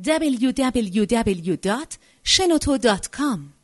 www.shenoto.com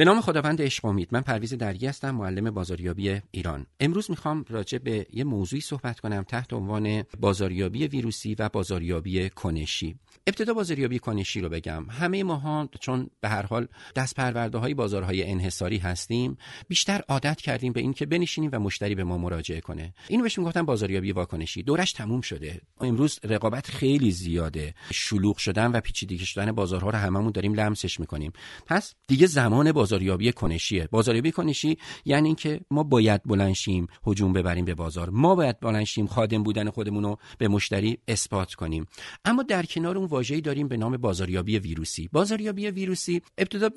به نام خداوند عشق امید. من پرویز درگی هستم معلم بازاریابی ایران. امروز می‌خوام راجع به یه موضوعی صحبت کنم تحت عنوان بازاریابی ویروسی و بازاریابی کنشی. ابتدا بازاریابی کنشی رو بگم. همه ماها چون به هر حال دست پرورده های بازارهای انحصاری هستیم بیشتر عادت کردیم به اینکه بنشینیم و مشتری به ما مراجعه کنه. اینو بهش می‌گفتن بازاریابی واکنشی. دورش تموم شده. امروز رقابت خیلی زیاده. شلوغ شدن و پیچیده شدن بازارها رو هممون داریم لمسش می‌کنیم. پس دیگه زمان بازاریابی کنشیه. بازاریابی کنشی یعنی اینکه ما باید بلنشیم هجوم ببریم به بازار. ما باید بلنشیم خادم بودن خودمون رو به مشتری اثبات کنیم. اما در کنار اون واژه‌ای داریم به نام بازاریابی ویروسی. بازاریابی ویروسی ابتدا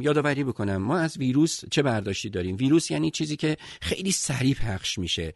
یادآوری بکنم ما از ویروس چه برداشتی داریم؟ ویروس یعنی چیزی که خیلی سریع پخش میشه.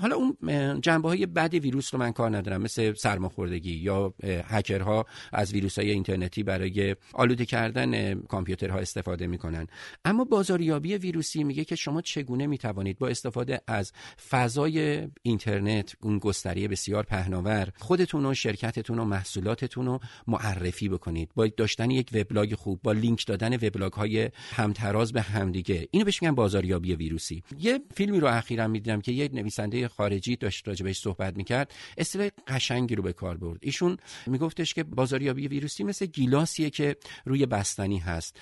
حالا اون جنبه های بد ویروس رو من کار ندارم مثل سرماخوردگی یا هکرها از ویروس های اینترنتی برای آلوده کردن کامپیوترها استفاده می‌کنن. اما بازاریابی ویروسی میگه که شما چگونه می‌توانید با استفاده از فضای اینترنت اون گستره بسیار پهناور خودتون و شرکتتون و محصولاتتون رو معرفی بکنید. با داشتن یک وبلاگ خوب با لینک دادن وبلاگ های همتراز به همدیگه. اینو بهش میگن بازاریابی ویروسی. یه فیلمی رو اخیرا می‌دیدم که یک نویسنده خارجی داشت راجبش صحبت می‌کرد. اصطلاح قشنگی رو به کار برد. ایشون میگفتش که بازاریابی ویروسی مثل گیلاسیه که روی بستنی هست.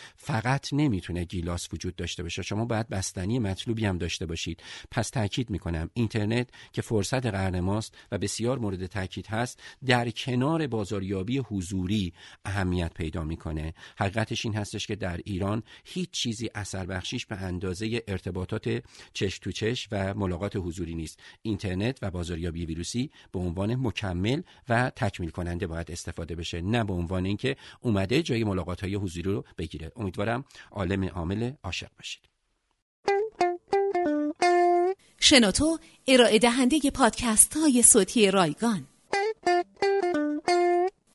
فقط نمی‌تونه گیلاس وجود داشته باشه. شما باید بستنی مطلوبی هم داشته باشید. پس تاکید می‌کنم اینترنت که فرصت قرن ماست و بسیار مورد تاکید هست در کنار بازاریابی حضوری اهمیت پیدا می‌کنه. حقیقتش این هستش که در ایران هیچ چیزی اثر بخشیش به اندازه ارتباطات چش تو چش و ملاقات حضوری نیست. اینترنت و بازاریابی ویروسی به عنوان مکمل و تکمیل کننده باید استفاده بشه نه به عنوان اینکه اومده جای ملاقات های حضوری رو بگیره. امیدوارم عالم عامل عاشق باشید. شنوتو ارائه دهنده پادکست های صوتی رایگان.